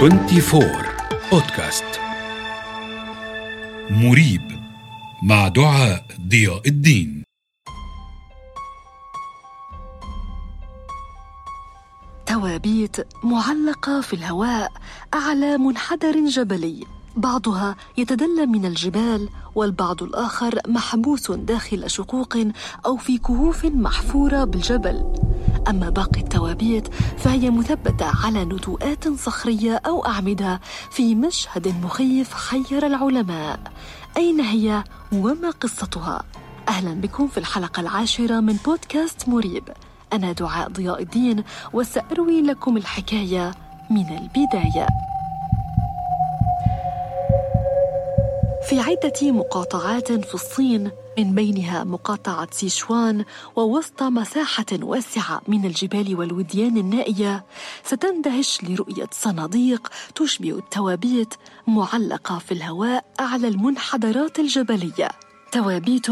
24 بودكاست مريب مع دعاء ضياء الدين. توابيت معلقة في الهواء أعلى منحدر جبلي. بعضها يتدلى من الجبال والبعض الآخر محبوس داخل شقوق أو في كهوف محفورة بالجبل. أما باقي التوابيت فهي مثبتة على نتوءات صخرية أو أعمدة في مشهد مخيف حير العلماء. أين هي وما قصتها؟ أهلا بكم في الحلقة العاشرة من بودكاست مريب. أنا دعاء ضياء الدين وسأروي لكم الحكاية من البداية. في عدة مقاطعات في الصين من بينها مقاطعة سيشوان ووسط مساحة واسعة من الجبال والوديان النائية ستندهش لرؤية صناديق تشبه التوابيت معلقة في الهواء أعلى المنحدرات الجبلية. توابيت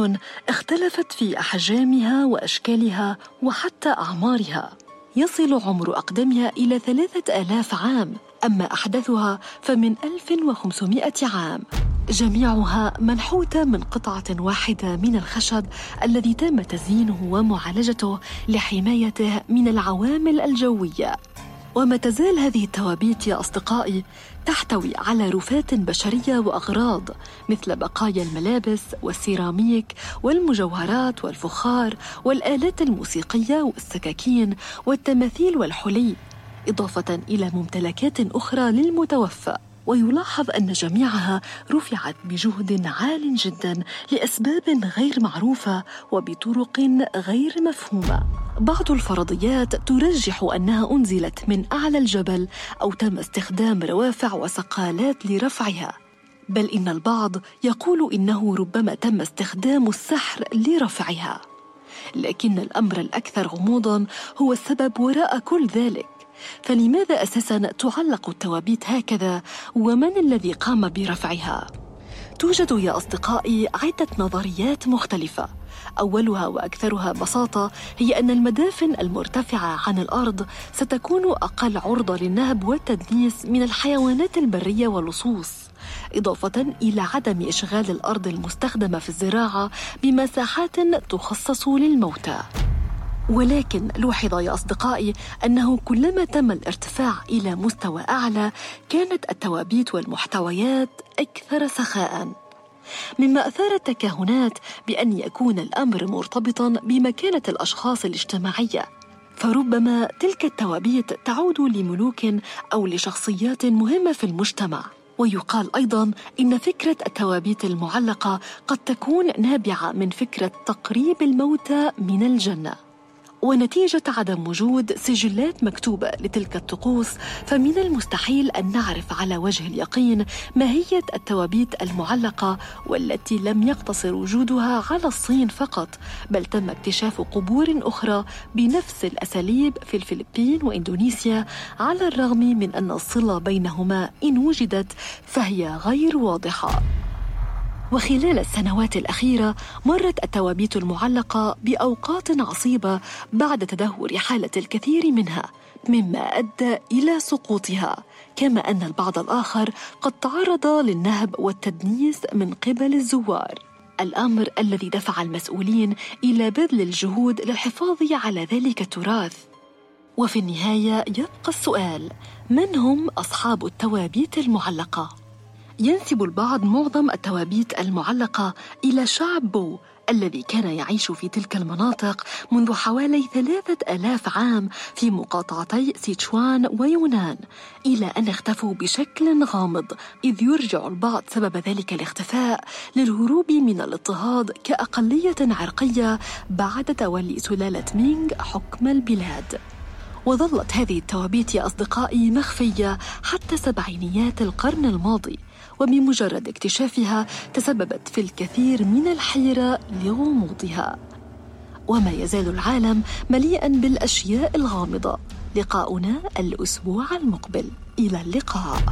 اختلفت في أحجامها وأشكالها وحتى أعمارها. يصل عمر أقدمها إلى ثلاثة آلاف عام أما أحدثها فمن 1500 عام. جميعها منحوتة من قطعة واحدة من الخشب الذي تم تزيينه ومعالجته لحمايته من العوامل الجوية. وما تزال هذه التوابيت يا أصدقائي تحتوي على رفات بشرية وأغراض مثل بقايا الملابس والسيراميك والمجوهرات والفخار والآلات الموسيقية والسكاكين والتماثيل والحلي إضافة إلى ممتلكات أخرى للمتوفى. ويلاحظ أن جميعها رفعت بجهد عال جدا لأسباب غير معروفة وبطرق غير مفهومة. بعض الفرضيات ترجح أنها أنزلت من أعلى الجبل أو تم استخدام روافع وسقالات لرفعها. بل إن البعض يقول إنه ربما تم استخدام السحر لرفعها. لكن الأمر الأكثر غموضا هو السبب وراء كل ذلك. فلماذا أساسا تعلق التوابيت هكذا؟ ومن الذي قام برفعها؟ توجد يا أصدقائي عدة نظريات مختلفة. أولها وأكثرها بساطة هي أن المدافن المرتفعة عن الأرض ستكون أقل عرضة للنهب والتدنيس من الحيوانات البرية واللصوص إضافة إلى عدم إشغال الأرض المستخدمة في الزراعة بمساحات تخصص للموتى. ولكن لوحظ يا أصدقائي أنه كلما تم الارتفاع إلى مستوى أعلى كانت التوابيت والمحتويات أكثر سخاءً. مما أثار التكهنات بأن يكون الأمر مرتبطا بمكانة الأشخاص الاجتماعية. فربما تلك التوابيت تعود لملوك أو لشخصيات مهمة في المجتمع. ويقال أيضا إن فكرة التوابيت المعلقة قد تكون نابعة من فكرة تقريب الموتى من الجنة. ونتيجة عدم وجود سجلات مكتوبة لتلك الطقوس فمن المستحيل أن نعرف على وجه اليقين ماهية التوابيت المعلقة والتي لم يقتصر وجودها على الصين فقط بل تم اكتشاف قبور أخرى بنفس الأساليب في الفلبين وإندونيسيا على الرغم من أن الصلة بينهما إن وجدت فهي غير واضحة. وخلال السنوات الأخيرة مرت التوابيت المعلقة بأوقات عصيبة بعد تدهور حالة الكثير منها مما أدى إلى سقوطها. كما أن البعض الآخر قد تعرض للنهب والتدنيس من قبل الزوار. الأمر الذي دفع المسؤولين إلى بذل الجهود للحفاظ على ذلك التراث. وفي النهاية يبقى السؤال من هم أصحاب التوابيت المعلقة؟ ينسب البعض معظم التوابيت المعلقة إلى شعب بو الذي كان يعيش في تلك المناطق منذ حوالي ثلاثة آلاف عام في مقاطعتي سيتشوان ويونان إلى أن اختفوا بشكل غامض إذ يرجع البعض سبب ذلك الاختفاء للهروب من الاضطهاد كأقلية عرقية بعد تولي سلالة مينغ حكم البلاد. وظلت هذه التوابيت يا أصدقائي مخفية حتى سبعينيات القرن الماضي وبمجرد اكتشافها تسببت في الكثير من الحيرة لغموضها. وما يزال العالم مليئا بالأشياء الغامضة. لقاؤنا الأسبوع المقبل. إلى اللقاء.